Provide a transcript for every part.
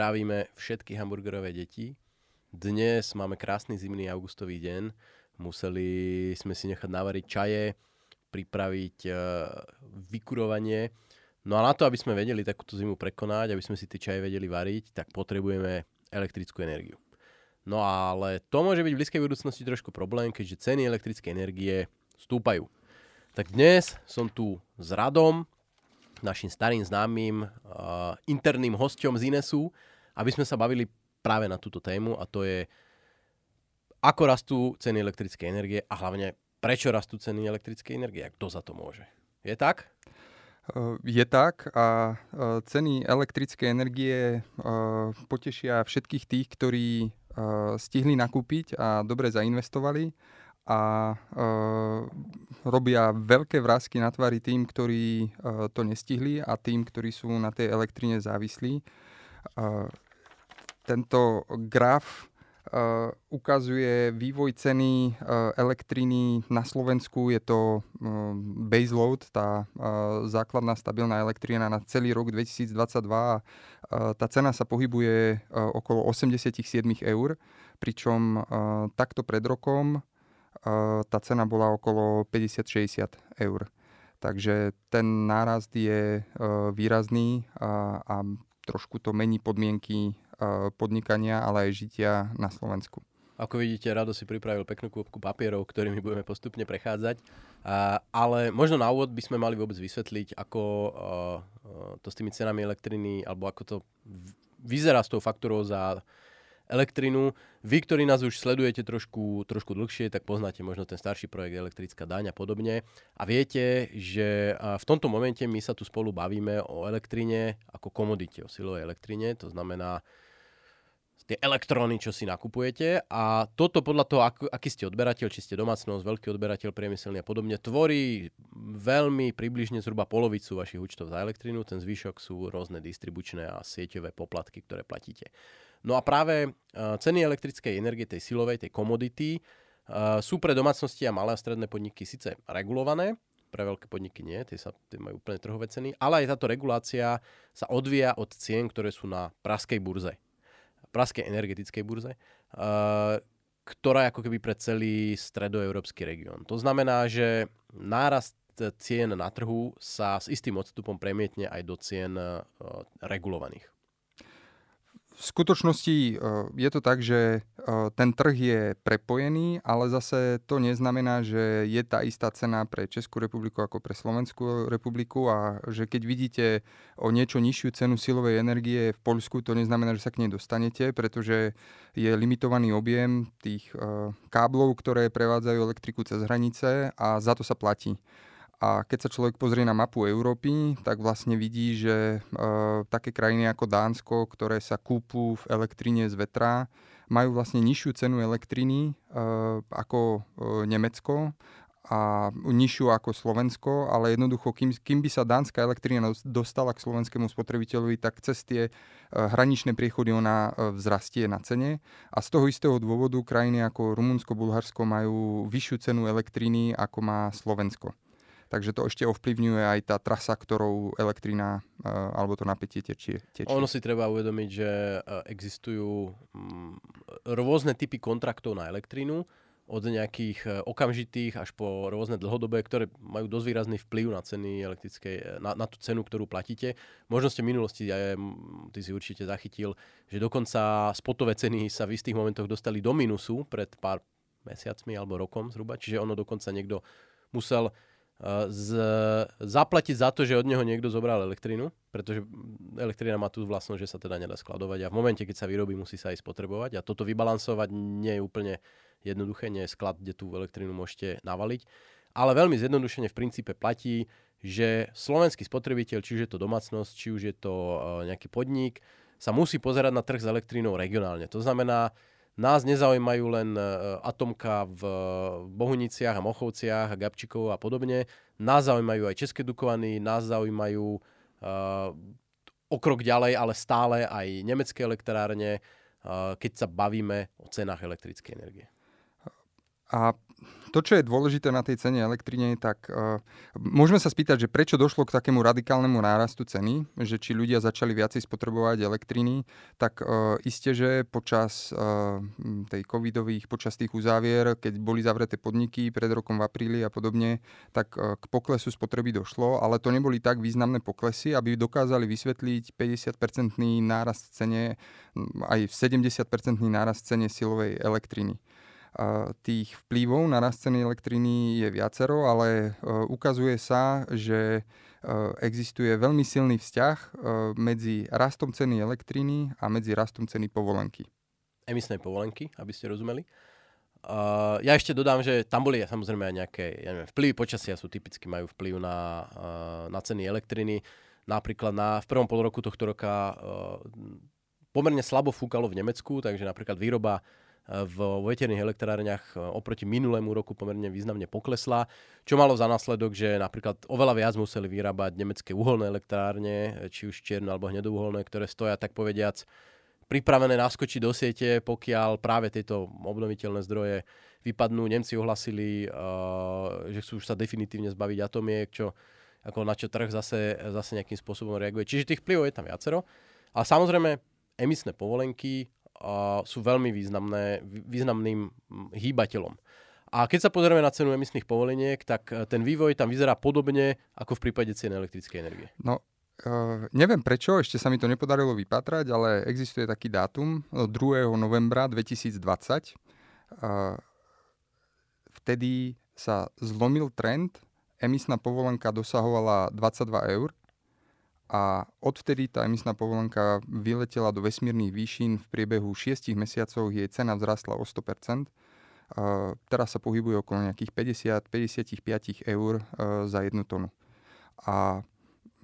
Zdravíme všetky hamburgerové deti. Dnes máme krásny zimný augustový deň. Museli sme si nechať navariť čaje, pripraviť uh, vykurovanie. No a na to, aby sme vedeli takúto zimu prekonať, aby sme si tie čaje vedeli variť, tak potrebujeme elektrickú energiu. No ale to môže byť v blízkej budúcnosti trošku problém, keďže ceny elektrickej energie stúpajú. Tak dnes som tu s Radom, našim starým známym uh, interným hosťom z Inesu, aby sme sa bavili práve na túto tému a to je ako rastú ceny elektrickej energie a hlavne prečo rastú ceny elektrickej energie a kto za to môže. Je tak? Eh, je tak a eh, ceny elektrickej energie potešia všetkých tých, ktorí stihli nakúpiť a dobre zainvestovali a robia veľké vrázky na tvári tým, ktorí to nestihli a tým, ktorí sú na tej elektrine závislí. Tento graf uh, ukazuje vývoj ceny uh, elektriny na Slovensku. Je to uh, baseload, tá základná stabilná elektrina na celý rok 2022. Uh, tá cena sa pohybuje okolo 87 eur, pričom takto pred rokom tá cena bola okolo 50-60 eur. Takže ten nárast je výrazný a, a trošku to mení podmienky podnikania, ale aj žitia na Slovensku. Ako vidíte, Rado si pripravil peknú kôpku papierov, ktorými budeme postupne prechádzať. Ale možno na úvod by sme mali vôbec vysvetliť, ako uh, to s tými cenami elektriny, alebo ako to vyzerá s tou faktorou za elektrinu. Vy, ktorí nás už sledujete trošku, trošku dlhšie, tak poznáte možno ten starší projekt Elektrická daň a podobne. A viete, že v tomto momente my sa tu spolu bavíme o elektrine ako komodite, o silovej elektrine. To znamená, tie elektróny, čo si nakupujete. A toto podľa toho, ak, aký ste odberateľ, či ste domácnosť, veľký odberateľ, priemyselný a podobne, tvorí veľmi približne zhruba polovicu vašich účtov za elektrínu, ten zvyšok sú rôzne distribučné a sieťové poplatky, ktoré platíte. No a práve ceny elektrickej energie, tej silovej, tej komodity, sú pre domácnosti a malé a stredné podniky síce regulované, pre veľké podniky nie, tie, sa, tie majú úplne trhové ceny, ale aj táto regulácia sa odvíja od cien, ktoré sú na praskej burze praskej energetickej burze, uh, ktorá je ako keby pre celý stredoeurópsky región. To znamená, že nárast cien na trhu sa s istým odstupom premietne aj do cien uh, regulovaných. V skutočnosti e, je to tak, že e, ten trh je prepojený, ale zase to neznamená, že je tá istá cena pre Českú republiku ako pre Slovenskú republiku a že keď vidíte o niečo nižšiu cenu silovej energie v Poľsku, to neznamená, že sa k nej dostanete, pretože je limitovaný objem tých e, káblov, ktoré prevádzajú elektriku cez hranice a za to sa platí. A keď sa človek pozrie na mapu Európy, tak vlastne vidí, že e, také krajiny ako Dánsko, ktoré sa kúpu v elektrine z vetra, majú vlastne nižšiu cenu elektriny e, ako e, Nemecko a nižšiu ako Slovensko, ale jednoducho, kým, kým by sa dánska elektrina dostala k slovenskému spotrebiteľovi, tak cez tie e, hraničné priechody ona e, vzrastie na cene. A z toho istého dôvodu krajiny ako Rumunsko, Bulharsko majú vyššiu cenu elektriny, ako má Slovensko takže to ešte ovplyvňuje aj tá trasa, ktorou elektrina uh, alebo to napätie tečie, tečie. Ono si treba uvedomiť, že uh, existujú um, rôzne typy kontraktov na elektrínu, od nejakých uh, okamžitých až po rôzne dlhodobé, ktoré majú dosť výrazný vplyv na ceny elektrickej, na, na tú cenu, ktorú platíte. Možno ste v minulosti, aj ty si určite zachytil, že dokonca spotové ceny sa v istých momentoch dostali do minusu pred pár mesiacmi alebo rokom zhruba, čiže ono dokonca niekto musel z, zaplatiť za to, že od neho niekto zobral elektrínu, pretože elektrina má tú vlastnosť, že sa teda nedá skladovať a v momente, keď sa vyrobí, musí sa aj spotrebovať a toto vybalansovať nie je úplne jednoduché, nie je sklad, kde tú elektrínu môžete navaliť, ale veľmi zjednodušene v princípe platí, že slovenský spotrebiteľ, či už je to domácnosť, či už je to nejaký podnik, sa musí pozerať na trh s elektrínou regionálne. To znamená, nás nezaujímajú len e, atomka v Bohuniciach a Mochovciach a Gabčikov a podobne. Nás zaujímajú aj České Dukovany, nás zaujímajú uh, o ďalej, ale stále aj nemecké elektrárne keď sa bavíme o cenách elektrickej energie. A to, čo je dôležité na tej cene elektrine, tak uh, môžeme sa spýtať, že prečo došlo k takému radikálnemu nárastu ceny, že či ľudia začali viacej spotrebovať elektriny, tak uh, isté, že počas uh, tej covidových, počas tých uzávier, keď boli zavreté podniky pred rokom v apríli a podobne, tak uh, k poklesu spotreby došlo, ale to neboli tak významné poklesy, aby dokázali vysvetliť 50-percentný nárast cene, aj 70-percentný nárast cene silovej elektriny tých vplyvov na rast ceny elektriny je viacero, ale e, ukazuje sa, že e, existuje veľmi silný vzťah e, medzi rastom ceny elektriny a medzi rastom ceny povolenky. Emisnej povolenky, aby ste rozumeli. Uh, ja ešte dodám, že tam boli samozrejme aj nejaké ja neviem, vplyvy počasia sú typicky majú vplyv na, uh, na ceny elektriny. Napríklad na, v prvom pol roku tohto roka uh, pomerne slabo fúkalo v Nemecku, takže napríklad výroba v veterných elektrárniach e, oproti minulému roku pomerne významne poklesla, čo malo za následok, že napríklad oveľa viac museli vyrábať nemecké uholné elektrárne, e, či už čierne alebo hnedouholné, ktoré stoja tak povediac pripravené naskočiť do siete, pokiaľ práve tieto obnoviteľné zdroje vypadnú. Nemci ohlasili, uh, že chcú už sa definitívne zbaviť atomiek, čo, ako na čo trh zase, zase nejakým spôsobom reaguje. Čiže tých vplyvov je tam viacero. A samozrejme, emisné povolenky sú veľmi významné, významným hýbateľom. A keď sa pozrieme na cenu emisných povoleniek, tak e, ten vývoj tam vyzerá podobne ako v prípade cien elektrickej energie. No, uh, neviem prečo, ešte sa mi to nepodarilo vypatrať, ale existuje taký dátum, 2. novembra 2020. Uh, vtedy sa zlomil trend, emisná povolenka dosahovala 22 eur a odvtedy tá emisná povolenka vyletela do vesmírnych výšin. V priebehu 6 mesiacov jej cena vzrastla o 100%. Uh, teraz sa pohybuje okolo nejakých 50-55 eur uh, za jednu tonu. A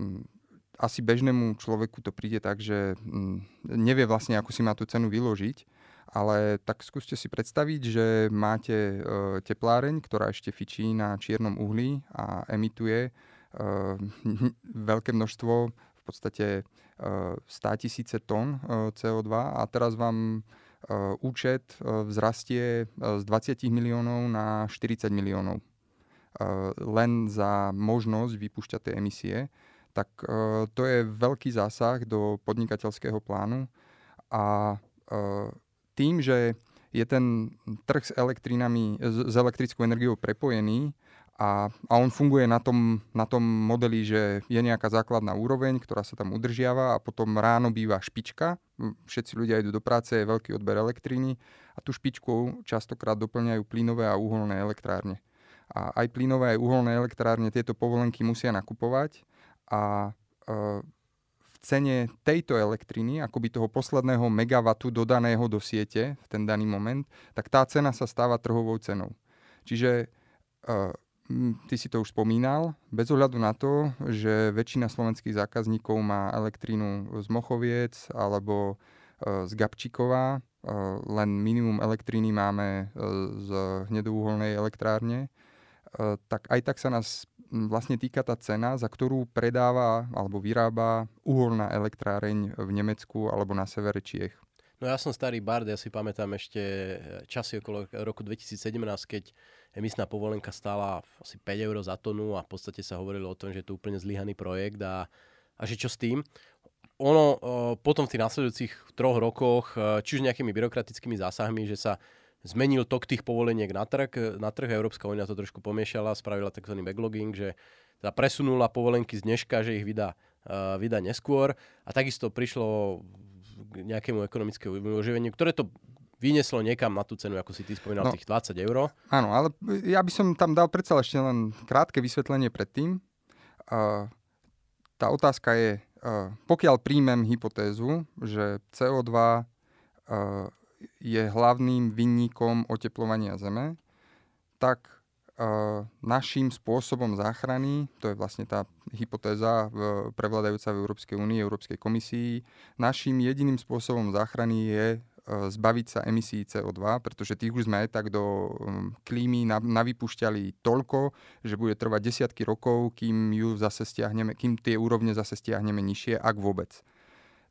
um, asi bežnému človeku to príde tak, že um, nevie vlastne, ako si má tú cenu vyložiť, ale tak skúste si predstaviť, že máte uh, tepláreň, ktorá ešte fičí na čiernom uhlí a emituje veľké množstvo, v podstate 100 eh, tisíce tón eh, CO2 a teraz vám účet vzrastie z 20 miliónov na 40 miliónov. Len za možnosť vypúšťať tie emisie, tak to je veľký zásah do podnikateľského plánu. A tým, že je ten trh s elektrinami, s elektrickou energiou prepojený, a, a on funguje na tom, na tom modeli, že je nejaká základná úroveň, ktorá sa tam udržiava a potom ráno býva špička. Všetci ľudia idú do práce, je veľký odber elektriny a tú špičku častokrát doplňajú plynové a uholné elektrárne. A aj plynové, aj uholné elektrárne tieto povolenky musia nakupovať a e, v cene tejto elektriny, akoby toho posledného megawatu dodaného do siete v ten daný moment, tak tá cena sa stáva trhovou cenou. Čiže e, ty si to už spomínal, bez ohľadu na to, že väčšina slovenských zákazníkov má elektrínu z Mochoviec alebo e, z Gabčíkova, e, len minimum elektríny máme e, z hnedouholnej elektrárne, tak aj tak sa nás vlastne týka tá cena, za ktorú predáva alebo vyrába uholná elektráreň v Nemecku alebo na severe Čiech. No ja som starý bard, ja si pamätám ešte časy okolo roku 2017, keď emisná povolenka stála asi 5 eur za tonu a v podstate sa hovorilo o tom, že je to úplne zlyhaný projekt a, a že čo s tým. Ono potom v tých následujúcich troch rokoch, či už nejakými byrokratickými zásahmi, že sa zmenil tok tých povoleniek na trh. Na trh Európska únia to trošku pomiešala, spravila tzv. backlogging, že teda presunula povolenky z dneška, že ich vydá, vydá neskôr. A takisto prišlo k nejakému ekonomickému oživeniu, ktoré to vynieslo niekam na tú cenu, ako si ty spomínal, no, tých 20 eur. Áno, ale ja by som tam dal predsa ešte len krátke vysvetlenie predtým. Uh, tá otázka je, uh, pokiaľ príjmem hypotézu, že CO2 uh, je hlavným vinníkom oteplovania Zeme, tak uh, našim spôsobom záchrany, to je vlastne tá hypotéza v, prevladajúca v Európskej únii, Európskej komisii, našim jediným spôsobom záchrany je zbaviť sa emisí CO2, pretože tých už sme aj tak do um, klímy navypúšťali toľko, že bude trvať desiatky rokov, kým ju zase stiahneme, kým tie úrovne zase stiahneme nižšie, ak vôbec.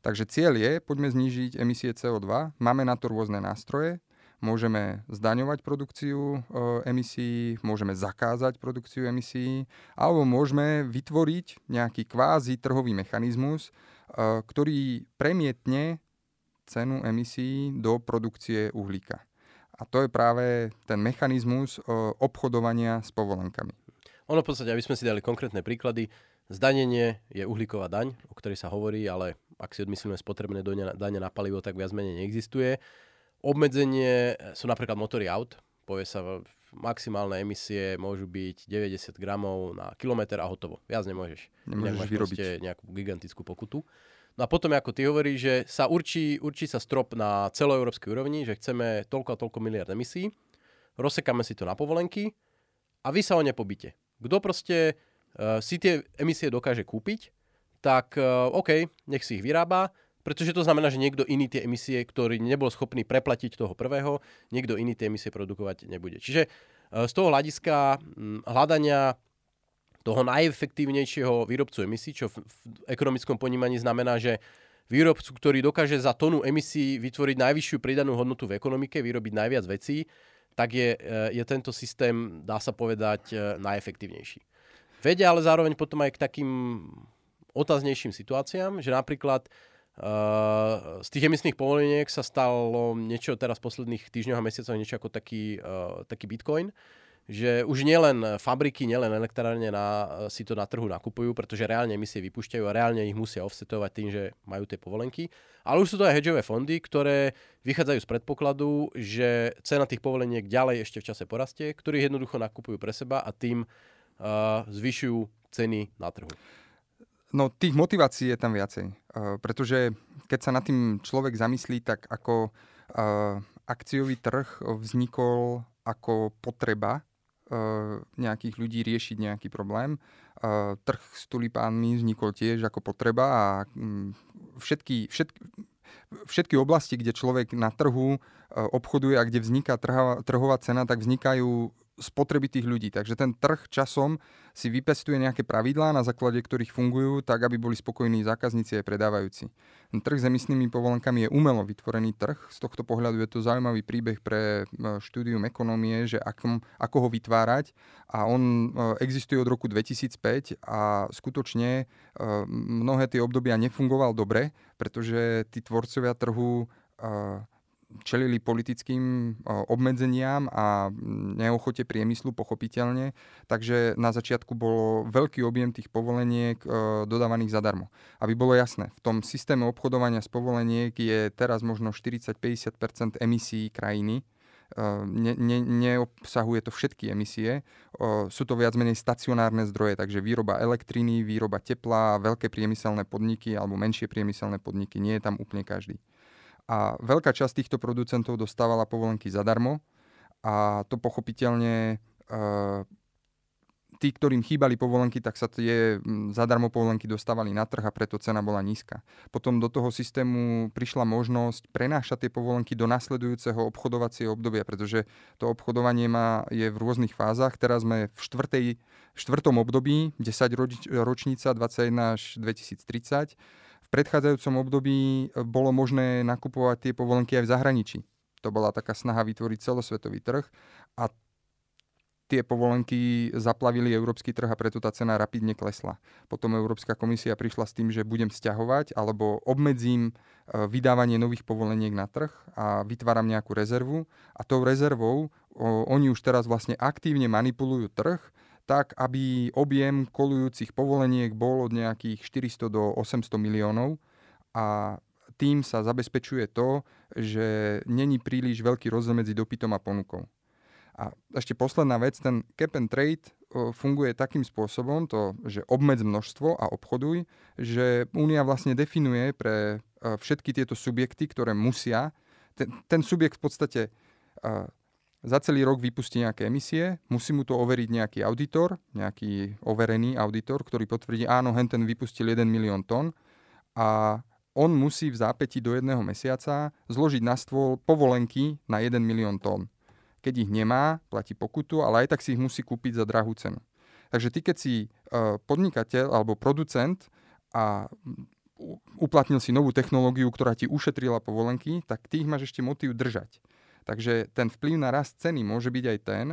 Takže cieľ je, poďme znížiť emisie CO2, máme na to rôzne nástroje, môžeme zdaňovať produkciu e, emisí, môžeme zakázať produkciu emisí, alebo môžeme vytvoriť nejaký kvázi trhový mechanizmus, e, ktorý premietne cenu emisí do produkcie uhlíka. A to je práve ten mechanizmus e, obchodovania s povolenkami. Ono v podstate, aby sme si dali konkrétne príklady, zdanenie je uhlíková daň, o ktorej sa hovorí, ale ak si odmyslíme spotrebné dane na palivo, tak viac menej neexistuje. Obmedzenie sú napríklad motory aut. Povie sa, maximálne emisie môžu byť 90 gramov na kilometr a hotovo. Viac nemôžeš. Nemôžeš máš vyrobiť. nejakú gigantickú pokutu. No a potom, ako ty hovoríš, že sa určí, určí sa strop na celoeurópskej úrovni, že chceme toľko a toľko miliard emisí, rozsekáme si to na povolenky a vy sa o ne pobite. Kto proste uh, si tie emisie dokáže kúpiť, tak uh, OK, nech si ich vyrába, pretože to znamená, že niekto iný tie emisie, ktorý nebol schopný preplatiť toho prvého, niekto iný tie emisie produkovať nebude. Čiže uh, z toho hľadiska hľadania toho najefektívnejšieho výrobcu emisí, čo v, v ekonomickom ponímaní znamená, že výrobcu, ktorý dokáže za tonu emisí vytvoriť najvyššiu pridanú hodnotu v ekonomike, vyrobiť najviac vecí, tak je, je tento systém, dá sa povedať, najefektívnejší. Vedia ale zároveň potom aj k takým otáznejším situáciám, že napríklad Uh, z tých emisných povoleniek sa stalo niečo teraz v posledných týždňoch a mesiacoch, niečo ako taký, taký bitcoin, že už nielen fabriky, nielen elektrárne na, si to na trhu nakupujú, pretože reálne emisie vypúšťajú a reálne ich musia offsetovať tým, že majú tie povolenky. Ale už sú to aj hedžové fondy, ktoré vychádzajú z predpokladu, že cena tých povoleniek ďalej ešte v čase porastie, ktorí jednoducho nakupujú pre seba a tým uh, zvyšujú ceny na trhu. No tých motivácií je tam viacej. Uh, pretože keď sa nad tým človek zamyslí, tak ako uh, akciový trh vznikol ako potreba nejakých ľudí riešiť nejaký problém. Uh, trh s tulipánmi vznikol tiež ako potreba a um, všetky, všetky, všetky oblasti, kde človek na trhu uh, obchoduje a kde vzniká trhová cena, tak vznikajú spotreby tých ľudí. Takže ten trh časom si vypestuje nejaké pravidlá, na základe ktorých fungujú, tak aby boli spokojní zákazníci aj predávajúci. Ten trh s emisnými povolenkami je umelo vytvorený trh. Z tohto pohľadu je to zaujímavý príbeh pre e, štúdium ekonómie, že akom, ako ho vytvárať. A on e, existuje od roku 2005 a skutočne e, mnohé tie obdobia nefungoval dobre, pretože tí tvorcovia trhu čelili politickým obmedzeniam a neochote priemyslu pochopiteľne, takže na začiatku bolo veľký objem tých povoleniek dodávaných zadarmo. Aby bolo jasné, v tom systéme obchodovania s povoleniek je teraz možno 40-50% emisí krajiny, ne, ne, neobsahuje to všetky emisie. Sú to viac menej stacionárne zdroje, takže výroba elektriny, výroba tepla, veľké priemyselné podniky alebo menšie priemyselné podniky, nie je tam úplne každý. A veľká časť týchto producentov dostávala povolenky zadarmo a to pochopiteľne uh, tí, ktorým chýbali povolenky, tak sa tie zadarmo povolenky dostávali na trh a preto cena bola nízka. Potom do toho systému prišla možnosť prenášať tie povolenky do nasledujúceho obchodovacieho obdobia, pretože to obchodovanie má, je v rôznych fázach. Teraz sme v štvrtej, štvrtom období, 10 roč, ročnica 21 až 2030 v predchádzajúcom období e, bolo možné nakupovať tie povolenky aj v zahraničí. To bola taká snaha vytvoriť celosvetový trh a tie povolenky zaplavili európsky trh a preto tá cena rapidne klesla. Potom Európska komisia prišla s tým, že budem stiahovať alebo obmedzím e, vydávanie nových povoleniek na trh a vytváram nejakú rezervu a tou rezervou oni už teraz vlastne aktívne manipulujú trh tak aby objem kolujúcich povoleniek bol od nejakých 400 do 800 miliónov a tým sa zabezpečuje to, že není príliš veľký rozdiel medzi dopytom a ponukou. A ešte posledná vec, ten cap and trade funguje takým spôsobom, to, že obmedz množstvo a obchoduj, že Únia vlastne definuje pre všetky tieto subjekty, ktoré musia, ten, ten subjekt v podstate za celý rok vypustí nejaké emisie, musí mu to overiť nejaký auditor, nejaký overený auditor, ktorý potvrdí, áno, hen ten vypustil 1 milión tón a on musí v zápäti do jedného mesiaca zložiť na stôl povolenky na 1 milión tón. Keď ich nemá, platí pokutu, ale aj tak si ich musí kúpiť za drahú cenu. Takže ty, keď si uh, podnikateľ alebo producent a uplatnil si novú technológiu, ktorá ti ušetrila povolenky, tak ty ich máš ešte motív držať. Takže ten vplyv na rast ceny môže byť aj ten,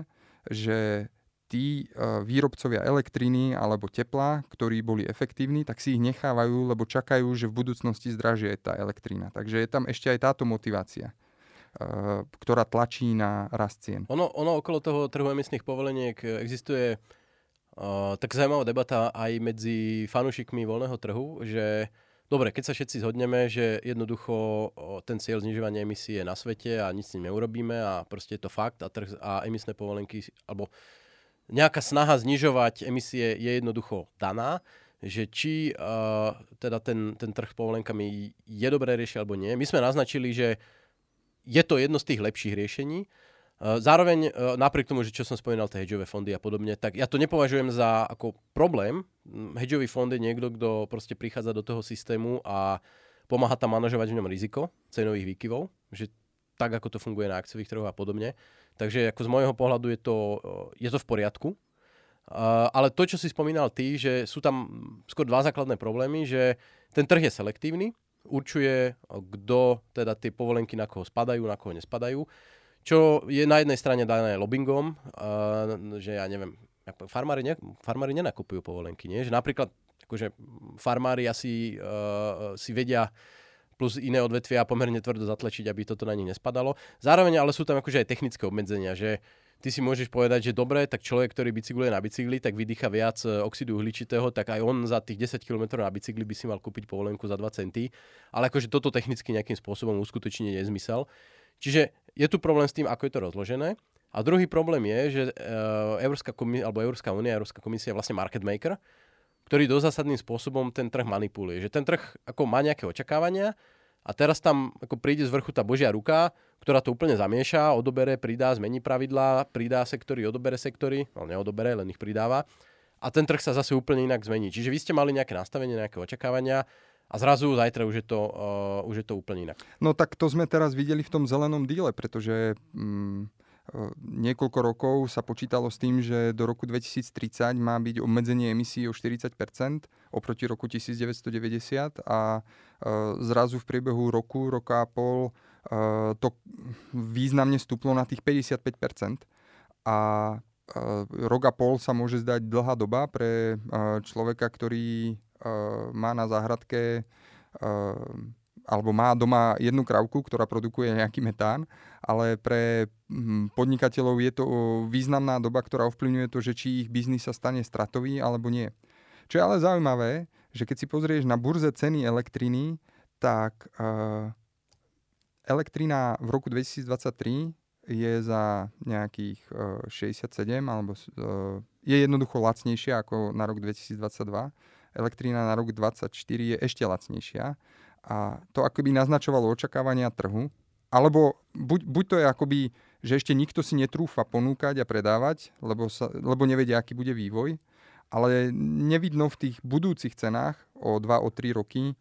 že tí e, výrobcovia elektriny alebo tepla, ktorí boli efektívni, tak si ich nechávajú, lebo čakajú, že v budúcnosti zdražie tá elektrina. Takže je tam ešte aj táto motivácia e, ktorá tlačí na rast cien. Ono, ono okolo toho trhu emisných povoleniek existuje uh, tak zaujímavá debata aj medzi fanúšikmi voľného trhu, že dobre, keď sa všetci zhodneme, že jednoducho ten cieľ znižovania emisí je na svete a nič s ním neurobíme a proste je to fakt a, trh, a emisné povolenky alebo nejaká snaha znižovať emisie je jednoducho daná, že či uh, teda ten, ten trh povolenkami je dobré riešenie alebo nie. My sme naznačili, že je to jedno z tých lepších riešení. Uh, zároveň, uh, napriek tomu, že čo som spomínal, tie hedžové fondy a podobne, tak ja to nepovažujem za ako problém. Hedžový fond je niekto, kto proste prichádza do toho systému a pomáha tam manažovať v ňom riziko cenových výkyvov, že tak, ako to funguje na akciových trhoch a podobne. Takže ako z môjho pohľadu je to, je to v poriadku. Ale to, čo si spomínal ty, že sú tam skôr dva základné problémy, že ten trh je selektívny, určuje, kto teda tie povolenky na koho spadajú, na koho nespadajú, čo je na jednej strane dané lobbyingom, že ja neviem, farmári, ne, farmári nenakupujú povolenky, nie? Že napríklad akože farmári asi uh, si vedia plus iné odvetvia pomerne tvrdo zatlačiť, aby toto na nich nespadalo. Zároveň ale sú tam akože aj technické obmedzenia, že ty si môžeš povedať, že dobre, tak človek, ktorý bicykluje na bicykli, tak vydýcha viac e, oxidu uhličitého, tak aj on za tých 10 km na bicykli by si mal kúpiť povolenku za 2 centy. Ale akože toto technicky nejakým spôsobom uskutočne nezmysel. Čiže je tu problém s tým, ako je to rozložené. A druhý problém je, že uh, Európska, komi- alebo Európska únia, Európska komisia je vlastne market maker, ktorý dozásadným spôsobom ten trh manipuluje. Že ten trh ako má nejaké očakávania a teraz tam ako príde z vrchu tá božia ruka, ktorá to úplne zamieša, odobere, pridá, zmení pravidlá, pridá sektory, odobere sektory, no neodobere, len ich pridáva. A ten trh sa zase úplne inak zmení. Čiže vy ste mali nejaké nastavenie, nejaké očakávania a zrazu zajtra už je to, uh, už je to úplne inak. No tak to sme teraz videli v tom zelenom díle, pretože mm, niekoľko rokov sa počítalo s tým, že do roku 2030 má byť obmedzenie emisí o 40% oproti roku 1990 a zrazu v priebehu roku, roka a pol to významne stúplo na tých 55 a rok a pol sa môže zdať dlhá doba pre človeka, ktorý má na záhradke alebo má doma jednu krávku, ktorá produkuje nejaký metán, ale pre hm, podnikateľov je to významná doba, ktorá ovplyvňuje to, že či ich biznis sa stane stratový alebo nie. Čo je ale zaujímavé, že keď si pozrieš na burze ceny elektriny, tak uh, elektrina v roku 2023 je za nejakých uh, 67 alebo uh, je jednoducho lacnejšia ako na rok 2022. Elektrina na rok 2024 je ešte lacnejšia. A to akoby naznačovalo očakávania trhu, alebo buď, buď to je akoby, že ešte nikto si netrúfa ponúkať a predávať, lebo, sa, lebo nevedia, aký bude vývoj, ale nevidno v tých budúcich cenách o 2, o 3 roky, e,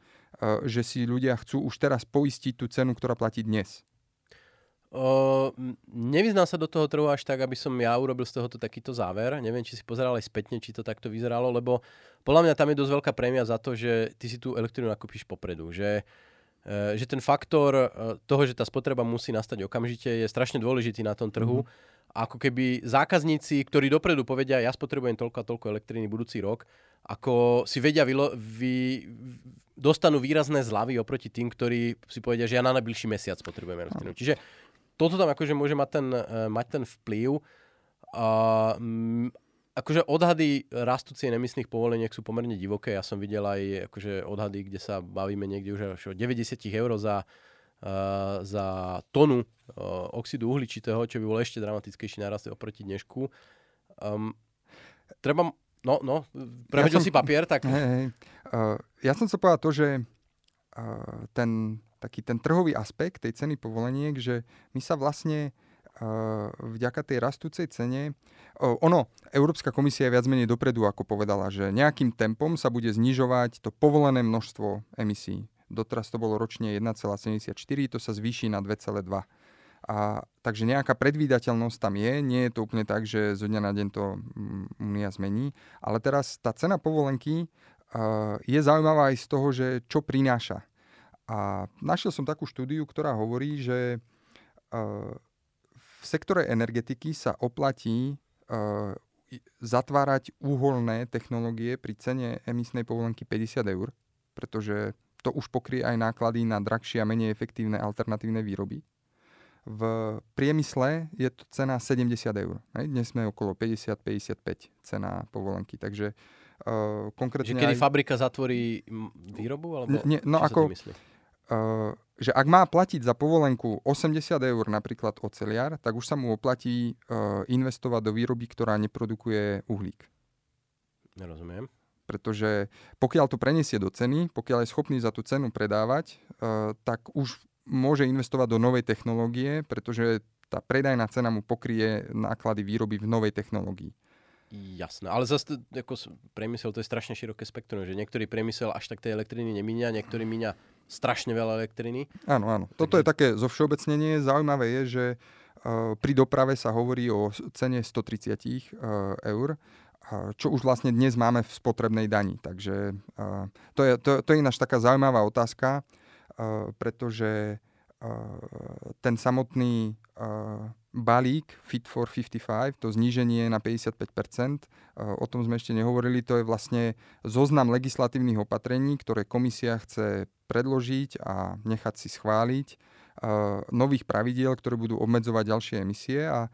že si ľudia chcú už teraz poistiť tú cenu, ktorá platí dnes. Uh, nevyznám sa do toho trhu až tak, aby som ja urobil z tohoto takýto záver. Neviem, či si pozeral aj spätne, či to takto vyzeralo, lebo podľa mňa tam je dosť veľká prémia za to, že ty si tú elektrínu nakúpiš popredu. Že, uh, že ten faktor uh, toho, že tá spotreba musí nastať okamžite, je strašne dôležitý na tom trhu. Mm-hmm. Ako keby zákazníci, ktorí dopredu povedia, ja spotrebujem toľko a toľko elektriny budúci rok, ako si vedia vylo- vy, dostanú výrazné zľavy oproti tým, ktorí si povedia, že ja na najbližší mesiac potrebujem elektrínu. Čiže toto tam akože môže mať ten, uh, mať ten vplyv. M, akože odhady rastu cien emisných povoleniek sú pomerne divoké. Ja som videl aj akože odhady, kde sa bavíme niekde už až o 90 eur za, uh, za tonu uh, oxidu uhličitého, čo by bol ešte dramatickejší nárast oproti dnešku. Um, treba... No, no, prehodil ja som, si papier, tak... Hej, hej. Uh, ja som sa povedal to, že uh, ten taký ten trhový aspekt tej ceny povoleniek, že my sa vlastne uh, vďaka tej rastúcej cene, uh, ono, Európska komisia je viac menej dopredu, ako povedala, že nejakým tempom sa bude znižovať to povolené množstvo emisí. Doteraz to bolo ročne 1,74, to sa zvýši na 2,2. A, takže nejaká predvídateľnosť tam je, nie je to úplne tak, že zo dňa na deň to mm, Únia zmení, ale teraz tá cena povolenky je zaujímavá aj z toho, že čo prináša. A našiel som takú štúdiu, ktorá hovorí, že v sektore energetiky sa oplatí zatvárať úholné technológie pri cene emisnej povolenky 50 eur, pretože to už pokrie aj náklady na drahšie a menej efektívne alternatívne výroby. V priemysle je to cena 70 eur. Dnes sme okolo 50-55 cena povolenky. Takže uh, konkrétne... Že kedy aj... fabrika zatvorí výrobu? Alebo nie, no ako, uh, že ak má platiť za povolenku 80 eur napríklad oceliar, tak už sa mu oplatí uh, investovať do výroby, ktorá neprodukuje uhlík. Nerozumiem pretože pokiaľ to preniesie do ceny, pokiaľ je schopný za tú cenu predávať, uh, tak už môže investovať do novej technológie, pretože tá predajná cena mu pokrie náklady výroby v novej technológii. Jasné, ale zase ako priemysel to je strašne široké spektrum, že niektorý priemysel až tak tej elektriny nemíňa, niektorý míňa strašne veľa elektriny. Áno, áno. Toto je také zo všeobecnenie. Zaujímavé je, že uh, pri doprave sa hovorí o cene 130 uh, eur čo už vlastne dnes máme v spotrebnej dani. Takže to je, to, to je ináč taká zaujímavá otázka, pretože ten samotný balík Fit for 55, to zníženie na 55%, o tom sme ešte nehovorili, to je vlastne zoznam legislatívnych opatrení, ktoré komisia chce predložiť a nechať si schváliť nových pravidiel, ktoré budú obmedzovať ďalšie emisie a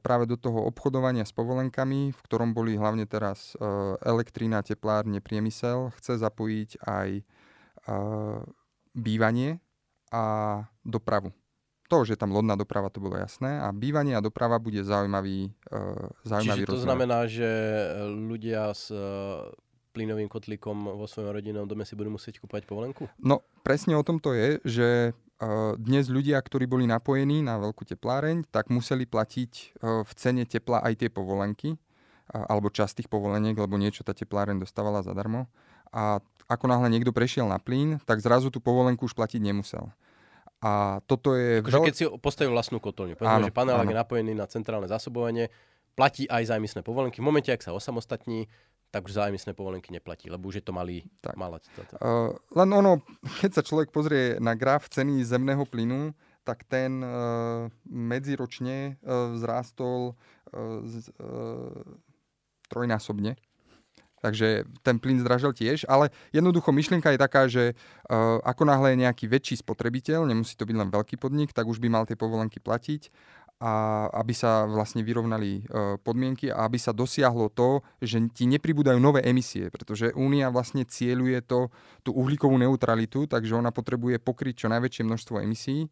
práve do toho obchodovania s povolenkami, v ktorom boli hlavne teraz elektrina, teplárne, priemysel, chce zapojiť aj bývanie a dopravu. To, že tam lodná doprava, to bolo jasné. A bývanie a doprava bude zaujímavý, uh, zaujímavý Čiže to rozmer. znamená, že ľudia s uh, plynovým kotlíkom vo svojom rodinnom dome si budú musieť kúpať povolenku? No, presne o tom to je, že dnes ľudia, ktorí boli napojení na veľkú tepláreň, tak museli platiť e, v cene tepla aj tie povolenky, alebo časť tých povoleniek, lebo niečo tá tepláreň dostávala zadarmo. A ako náhle niekto prešiel na plyn, tak zrazu tú povolenku už platiť nemusel. A toto je... Akože veľ... keď si postavil vlastnú kotolňu, povedzme, že panelák je napojený na centrálne zásobovanie, platí aj za emisné povolenky. V momente, ak sa osamostatní, tak už zájemné povolenky neplatí, lebo už je to malý, tak. malé. Uh, len ono, keď sa človek pozrie na graf ceny zemného plynu, tak ten uh, medziročne uh, vzrástol uh, z, uh, trojnásobne. Takže ten plyn zdražil tiež, ale jednoducho myšlienka je taká, že uh, ako náhle je nejaký väčší spotrebiteľ, nemusí to byť len veľký podnik, tak už by mal tie povolenky platiť a aby sa vlastne vyrovnali e, podmienky a aby sa dosiahlo to, že ti nepribúdajú nové emisie, pretože Únia vlastne cieľuje to, tú uhlíkovú neutralitu, takže ona potrebuje pokryť čo najväčšie množstvo emisí.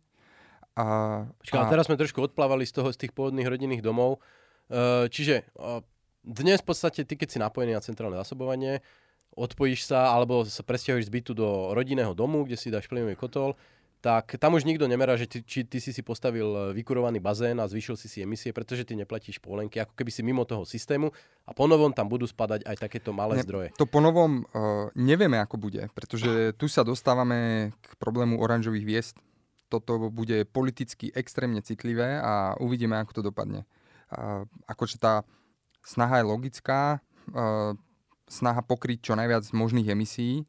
A, Počkaj, a... teraz sme trošku odplávali z toho, z tých pôvodných rodinných domov. E, čiže dnes v podstate ty, keď si napojený na centrálne zásobovanie, odpojíš sa alebo sa presťahuješ z bytu do rodinného domu, kde si dáš plynový kotol, tak tam už nikto nemerá, že ty, či ty si si postavil e, vykurovaný bazén a zvýšil si si emisie, pretože ty neplatíš polenky, ako keby si mimo toho systému a ponovom tam budú spadať aj takéto malé ne, zdroje. To ponovom uh, nevieme, ako bude, pretože tu sa dostávame k problému oranžových viest. Toto bude politicky extrémne citlivé a uvidíme, ako to dopadne. Uh, akože tá snaha je logická, uh, snaha pokryť čo najviac možných emisí,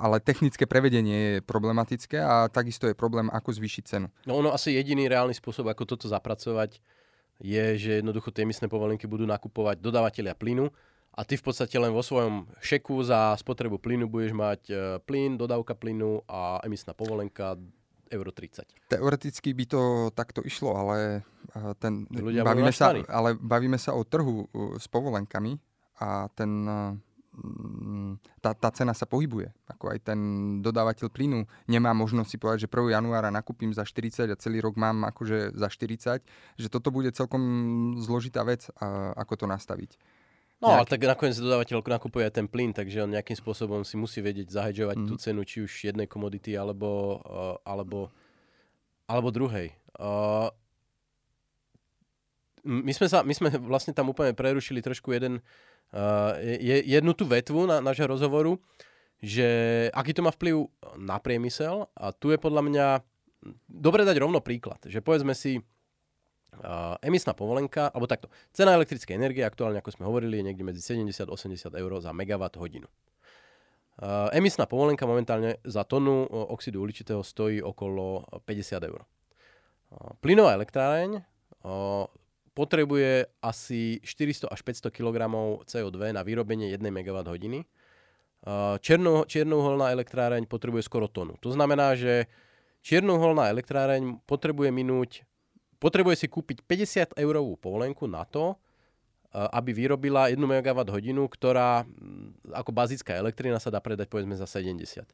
ale technické prevedenie je problematické a takisto je problém, ako zvýšiť cenu. No ono asi jediný reálny spôsob, ako toto zapracovať, je, že jednoducho tie emisné povolenky budú nakupovať dodávateľia plynu a ty v podstate len vo svojom šeku za spotrebu plynu budeš mať e, plyn, dodávka plynu a emisná povolenka euro 30. Teoreticky by to takto išlo, ale, e, ten, bavíme, sa, ale bavíme sa o trhu e, s povolenkami a ten Mm, tá, tá cena sa pohybuje. Ako aj ten dodávateľ plynu nemá možnosť si povedať, že 1. januára nakúpim za 40 a celý rok mám akože za 40, že toto bude celkom zložitá vec, ako to nastaviť. No, ale tak nakoniec dodávateľ nakupuje aj ten plyn, takže on nejakým spôsobom si musí vedieť zahedžovať mm. tú cenu, či už jednej komodity, alebo, uh, alebo, alebo druhej. Uh, my, sme sa, my sme vlastne tam úplne prerušili trošku jeden, uh, je, jednu tú vetvu na, nášho rozhovoru, že aký to má vplyv na priemysel a tu je podľa mňa dobre dať rovno príklad, že povedzme si uh, emisná povolenka, alebo takto, cena elektrickej energie aktuálne, ako sme hovorili, je niekde medzi 70 a 80 eur za megawatt hodinu. emisná povolenka momentálne za tonu oxidu uhličitého stojí okolo 50 eur. Plynová elektráreň potrebuje asi 400 až 500 kg CO2 na vyrobenie 1 MWh. Černo, čiernouholná elektráreň potrebuje skoro tonu. To znamená, že čiernouholná elektráreň potrebuje minúť, potrebuje si kúpiť 50 eurovú povolenku na to, aby vyrobila 1 MWh, ktorá ako bazická elektrina sa dá predať povedzme za 70.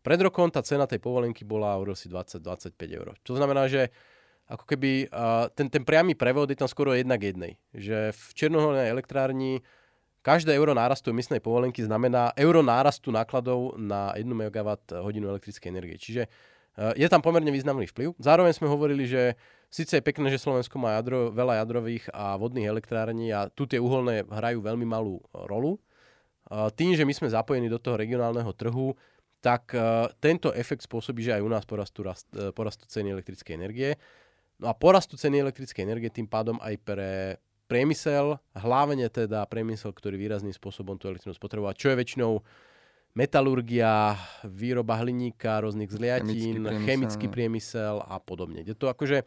Pred rokom tá cena tej povolenky bola si 20-25 eur. To znamená, že ako keby uh, ten, ten priamy prevod je tam skoro jedna k jednej. Že v černoholnej elektrárni každé euro nárastu emisnej povolenky znamená euro nárastu nákladov na 1 MWh elektrickej energie. Čiže uh, je tam pomerne významný vplyv. Zároveň sme hovorili, že síce je pekné, že Slovensko má jadro, veľa jadrových a vodných elektrární a tu tie uholné hrajú veľmi malú rolu. Tým, že my sme zapojení do toho regionálneho trhu, tak uh, tento efekt spôsobí, že aj u nás porastú, rast, porastú ceny elektrickej energie. No a porastu ceny elektrickej energie tým pádom aj pre priemysel, hlavne teda priemysel, ktorý výrazným spôsobom tú elektrinu spotreboval, čo je väčšinou metalurgia, výroba hliníka, rôznych zliatín, chemický priemysel, chemický no. priemysel a podobne. Je to akože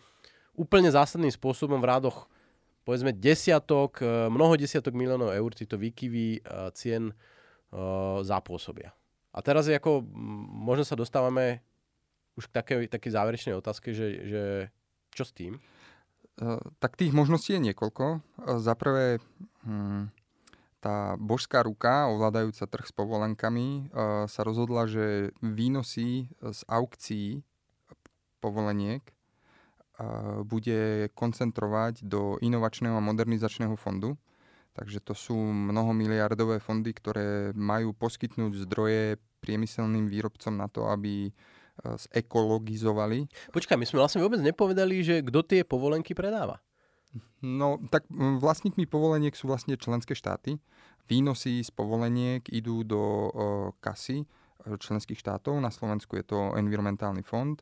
úplne zásadným spôsobom v rádoch povedzme desiatok, e, mnoho desiatok miliónov eur títo výkyvy e, cien e, zapôsobia. A teraz ako, možno sa dostávame už k takej, takej záverečnej otázke, že, že čo s tým? Tak tých možností je niekoľko. Za prvé, hm, tá božská ruka ovládajúca trh s povolenkami sa rozhodla, že výnosy z aukcií povoleniek bude koncentrovať do inovačného a modernizačného fondu. Takže to sú mnohomiliardové fondy, ktoré majú poskytnúť zdroje priemyselným výrobcom na to, aby zekologizovali. Počkaj, my sme vlastne vôbec nepovedali, že kto tie povolenky predáva. No, tak vlastníkmi povoleniek sú vlastne členské štáty. Výnosy z povoleniek idú do uh, kasy e, členských štátov. Na Slovensku je to environmentálny fond.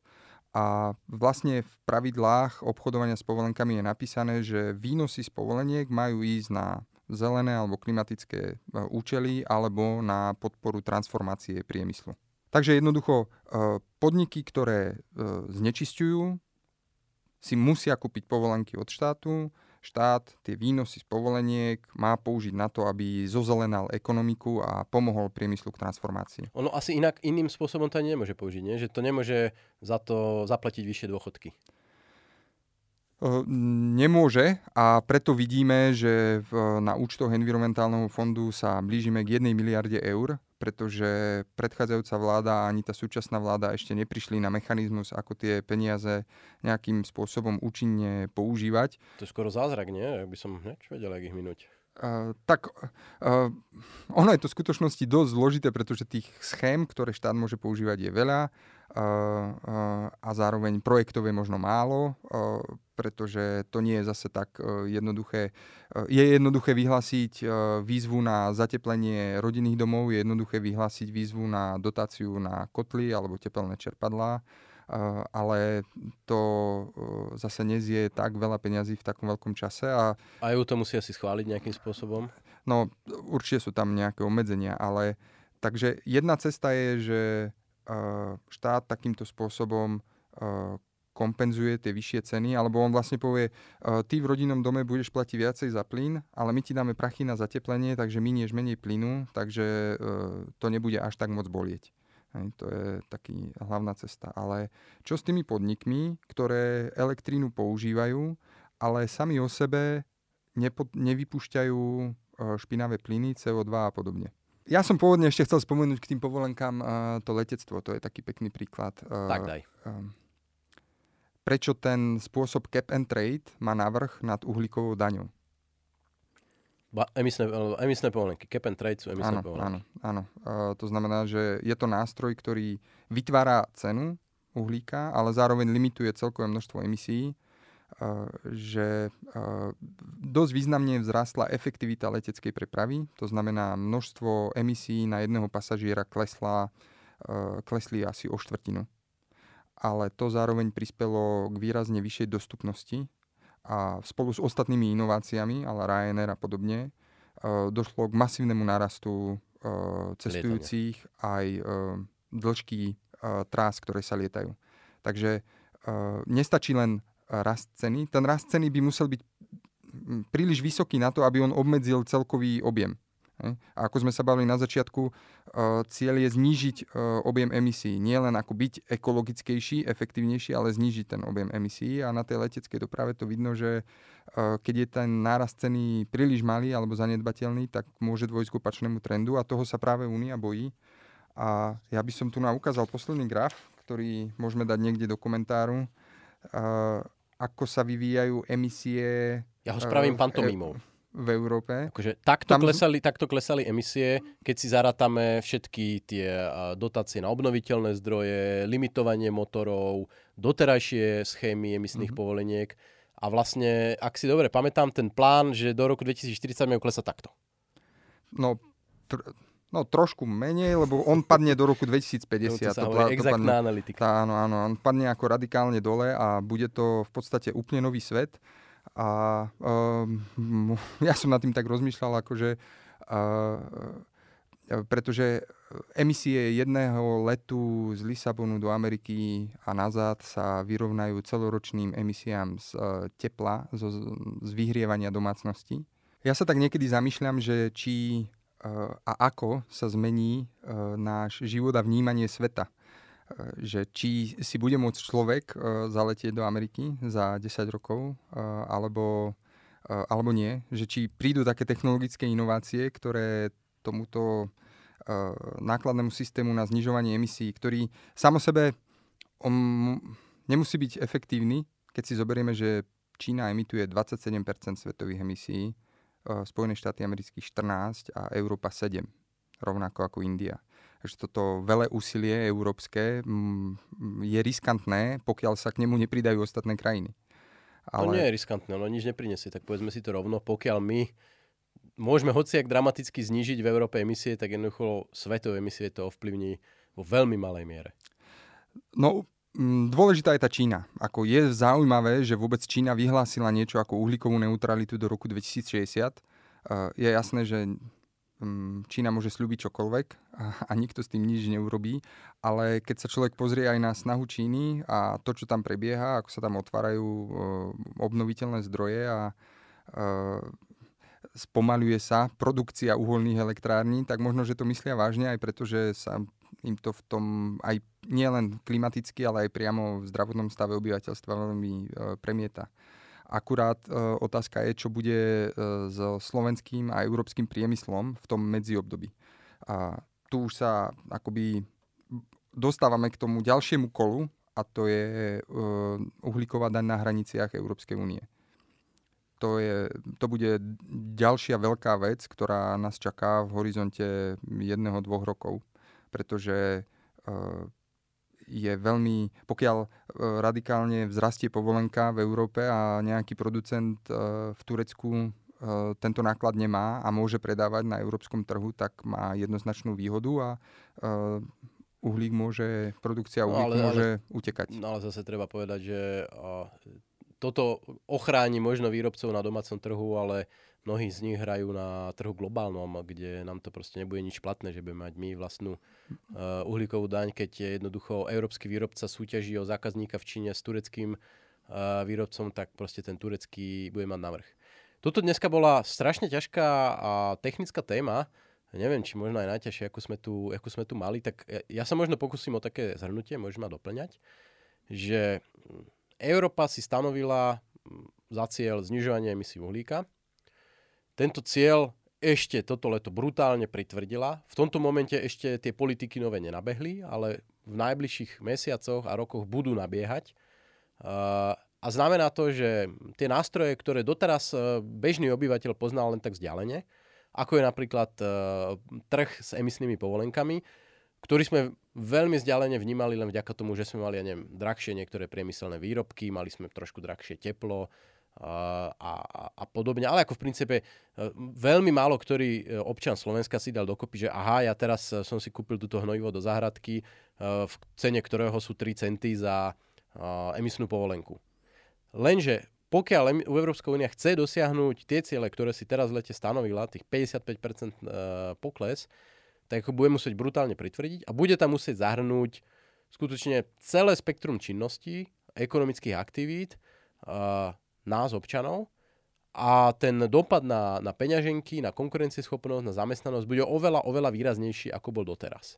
A vlastne v pravidlách obchodovania s povolenkami je napísané, že výnosy z povoleniek majú ísť na zelené alebo klimatické e, účely alebo na podporu transformácie priemyslu. Takže jednoducho e, podniky, ktoré e, znečisťujú, si musia kúpiť povolenky od štátu. Štát tie výnosy z povoleniek má použiť na to, aby zozelenal ekonomiku a pomohol priemyslu k transformácii. Ono asi inak iným spôsobom to ani nemôže použiť, nie? že to nemôže za to zaplatiť vyššie dôchodky. Nemôže a preto vidíme, že na účtoch environmentálneho fondu sa blížime k 1 miliarde eur pretože predchádzajúca vláda ani tá súčasná vláda ešte neprišli na mechanizmus, ako tie peniaze nejakým spôsobom účinne používať. To je skoro zázrak, nie? Ak by som hneď vedel, ich minúť. Uh, tak uh, ono je to v skutočnosti dosť zložité, pretože tých schém, ktoré štát môže používať, je veľa uh, uh, a zároveň projektov je možno málo, uh, pretože to nie je zase tak uh, jednoduché. Uh, je jednoduché vyhlásiť výzvu na zateplenie rodinných domov, je jednoduché vyhlásiť výzvu na dotáciu na kotly alebo tepelné čerpadlá. Ale to zase nezie tak veľa peňazí v takom veľkom čase. A, a EU to musí asi schváliť nejakým spôsobom? No, určite sú tam nejaké obmedzenia, ale takže jedna cesta je, že štát takýmto spôsobom kompenzuje tie vyššie ceny, alebo on vlastne povie, ty v rodinnom dome budeš platiť viacej za plyn, ale my ti dáme prachy na zateplenie, takže minieš menej plynu, takže to nebude až tak moc bolieť. To je taký hlavná cesta. Ale čo s tými podnikmi, ktoré elektrínu používajú, ale sami o sebe nepo, nevypúšťajú špinavé plyny, CO2 a podobne. Ja som pôvodne ešte chcel spomenúť k tým povolenkám uh, to letectvo, to je taký pekný príklad. Uh, tak daj. Uh, prečo ten spôsob cap and trade má navrh nad uhlíkovou daňou? Ba, emisné, emisné povolenky. Cap and trade sú emisné áno, povolenky. Áno, áno. Uh, to znamená, že je to nástroj, ktorý vytvára cenu uhlíka, ale zároveň limituje celkové množstvo emisí, že dosť významne vzrastla efektivita leteckej prepravy, to znamená množstvo emisí na jedného pasažiera klesla, klesli asi o štvrtinu. Ale to zároveň prispelo k výrazne vyššej dostupnosti a spolu s ostatnými inováciami, ale Ryanair a podobne, došlo k masívnemu nárastu cestujúcich, Lietanie. aj dĺžky trás, ktoré sa lietajú. Takže nestačí len rast ceny. Ten rast ceny by musel byť príliš vysoký na to, aby on obmedzil celkový objem. A ako sme sa bavili na začiatku, cieľ je znížiť objem emisí. Nie len ako byť ekologickejší, efektívnejší, ale znížiť ten objem emisí. A na tej leteckej doprave to vidno, že keď je ten nárast ceny príliš malý alebo zanedbateľný, tak môže dôjsť k opačnému trendu a toho sa práve Únia bojí. A ja by som tu ukázal posledný graf, ktorý môžeme dať niekde do komentáru, ako sa vyvíjajú emisie. Ja ho spravím pantomímou v Európe. Akože takto, Tam... klesali, takto klesali emisie, keď si zarátame všetky tie dotácie na obnoviteľné zdroje, limitovanie motorov, doterajšie schémy emisných mm-hmm. povoleniek. A vlastne, ak si dobre pamätám, ten plán, že do roku 2040 majú klesať takto. No, tr- no trošku menej, lebo on padne do roku 2050. to, to, padne, analytika. Tá, áno, áno, on padne ako radikálne dole a bude to v podstate úplne nový svet. A um, ja som nad tým tak rozmýšľal, akože uh, pretože emisie jedného letu z Lisabonu do Ameriky a nazad sa vyrovnajú celoročným emisiám z uh, tepla, zo, z vyhrievania domácností. Ja sa tak niekedy zamýšľam, že či a ako sa zmení uh, náš život a vnímanie sveta že či si bude môcť človek e, zaletieť do Ameriky za 10 rokov, e, alebo, e, alebo nie. Že či prídu také technologické inovácie, ktoré tomuto nákladnému systému na znižovanie emisí, ktorý samo sebe on nemusí byť efektívny, keď si zoberieme, že Čína emituje 27% svetových emisí, Spojené štáty amerických 14 a Európa 7, rovnako ako India že toto veľé úsilie európske mm, je riskantné, pokiaľ sa k nemu nepridajú ostatné krajiny. Ale... To nie je riskantné, ono nič neprinesie, tak povedzme si to rovno, pokiaľ my môžeme hociak dramaticky znížiť v Európe emisie, tak jednoducho svetové emisie to ovplyvní vo veľmi malej miere. No, dôležitá je tá Čína. Ako je zaujímavé, že vôbec Čína vyhlásila niečo ako uhlíkovú neutralitu do roku 2060. Je jasné, že Mm, Čína môže slúbiť čokoľvek a, nikto s tým nič neurobí, ale keď sa človek pozrie aj na snahu Číny a to, čo tam prebieha, ako sa tam otvárajú e, obnoviteľné zdroje a e, spomaluje sa produkcia uholných elektrární, tak možno, že to myslia vážne aj preto, že sa im to v tom aj nielen klimaticky, ale aj priamo v zdravotnom stave obyvateľstva veľmi e, premieta. Akurát e, otázka je, čo bude e, so slovenským a európskym priemyslom v tom medziobdobí. A tu už sa akoby dostávame k tomu ďalšiemu kolu a to je e, uhlíková daň na hraniciach Európskej únie. To, je, to bude ďalšia veľká vec, ktorá nás čaká v horizonte jedného, dvoch rokov, pretože je veľmi, pokiaľ e, radikálne vzrastie povolenka v Európe a nejaký producent e, v Turecku e, tento náklad nemá a môže predávať na európskom trhu, tak má jednoznačnú výhodu a uhlík môže, produkcia no, uhlík no, ale, môže ale, utekať. No ale zase treba povedať, že toto ochráni možno výrobcov na domácom trhu, ale mnohí z nich hrajú na trhu globálnom, kde nám to proste nebude nič platné, že budeme mať my vlastnú uh, uhlíkovú daň, keď je jednoducho európsky výrobca súťaží o zákazníka v Číne s tureckým uh, výrobcom, tak proste ten turecký bude mať navrh. Toto dneska bola strašne ťažká a technická téma. Neviem, či možno aj najťažšie, ako sme tu, ako sme tu mali. Tak ja, ja sa možno pokúsim o také zhrnutie, môžem ma doplňať, že Európa si stanovila za cieľ znižovanie emisí uhlíka tento cieľ ešte toto leto brutálne pritvrdila. V tomto momente ešte tie politiky nové nenabehli, ale v najbližších mesiacoch a rokoch budú nabiehať. A znamená to, že tie nástroje, ktoré doteraz e, bežný obyvateľ poznal len tak vzdialene, ako je napríklad e, trh s emisnými povolenkami, ktorý sme veľmi vzdialene vnímali len vďaka tomu, že sme mali, ja neviem, drahšie niektoré priemyselné výrobky, mali sme trošku drahšie teplo, a, a, podobne. Ale ako v princípe e, veľmi málo ktorý e, občan Slovenska si dal dokopy, že aha, ja teraz e, som si kúpil túto hnojivo do záhradky, v cene ktorého sú 3 centy za emisnú povolenku. Lenže pokiaľ Európska únia chce dosiahnuť tie ciele, ktoré si teraz v lete stanovila, tých 55% pokles, tak ako bude musieť brutálne pritvrdiť a bude tam musieť zahrnúť skutočne celé spektrum činností, ekonomických aktivít, nás, občanov, a ten dopad na, na peňaženky, na konkurencieschopnosť, na zamestnanosť bude oveľa, oveľa výraznejší, ako bol doteraz.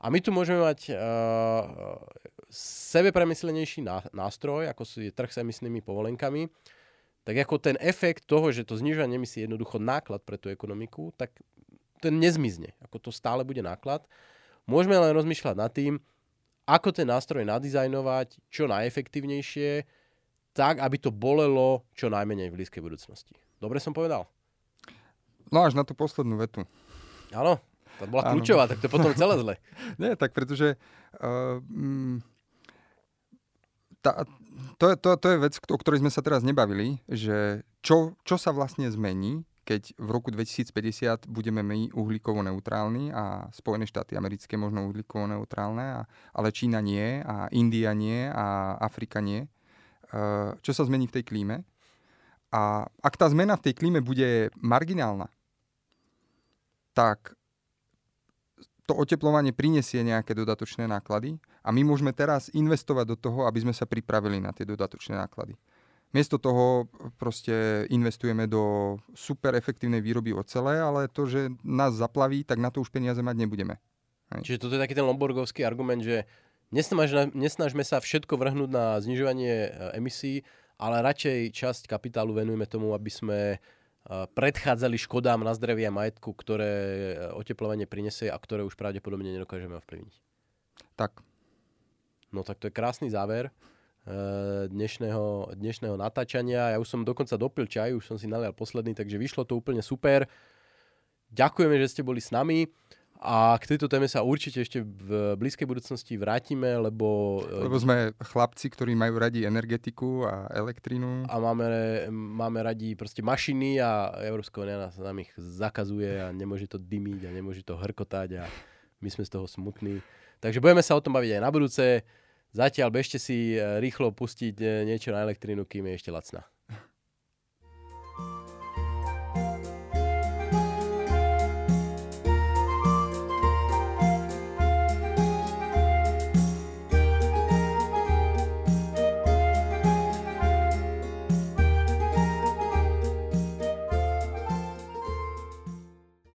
A my tu môžeme mať uh, sebepremyslenejší nástroj, ako je trh s emisnými povolenkami, tak ako ten efekt toho, že to znižovanie emisí je jednoducho náklad pre tú ekonomiku, tak ten nezmizne. Ako to stále bude náklad. Môžeme len rozmýšľať nad tým, ako ten nástroj nadizajnovať čo najefektívnejšie, tak, aby to bolelo čo najmenej v blízkej budúcnosti. Dobre som povedal? No až na tú poslednú vetu. Áno, to bola kľúčová, tak to je potom celé zle. Nie, tak pretože uh, tá, to, to, to je vec, o ktorej sme sa teraz nebavili, že čo, čo sa vlastne zmení, keď v roku 2050 budeme my uhlíkovo neutrálni a Spojené štáty americké možno uhlíkovo neutrálne, a, ale Čína nie a India nie a Afrika nie. Uh, čo sa zmení v tej klíme? A ak tá zmena v tej klíme bude marginálna, tak to oteplovanie prinesie nejaké dodatočné náklady a my môžeme teraz investovať do toho, aby sme sa pripravili na tie dodatočné náklady. Miesto toho proste investujeme do super efektívnej výroby ocele, ale to, že nás zaplaví, tak na to už peniaze mať nebudeme. Hej. Čiže toto je taký ten lomborgovský argument, že nesnažme sa všetko vrhnúť na znižovanie e, emisí, ale radšej časť kapitálu venujeme tomu, aby sme predchádzali škodám na zdravie a majetku, ktoré e, oteplovanie prinesie a ktoré už pravdepodobne nedokážeme ovplyvniť. Tak. No tak to je krásny záver e, dnešného, dnešného natáčania. Ja už som dokonca dopil čaj, už som si nalial posledný, takže vyšlo to úplne super. Ďakujeme, že ste boli s nami. A k tejto téme sa určite ešte v blízkej budúcnosti vrátime, lebo... E, lebo sme chlapci, ktorí majú radi energetiku a elektrínu. A máme, máme radi proste mašiny a Európska unia nás nám ich zakazuje a nemôže to dymiť a nemôže to hrkotať a my sme z toho smutní. Takže budeme sa o tom baviť aj na budúce. Zatiaľ bežte si e, rýchlo pustiť e, niečo na elektrínu, kým je ešte lacná.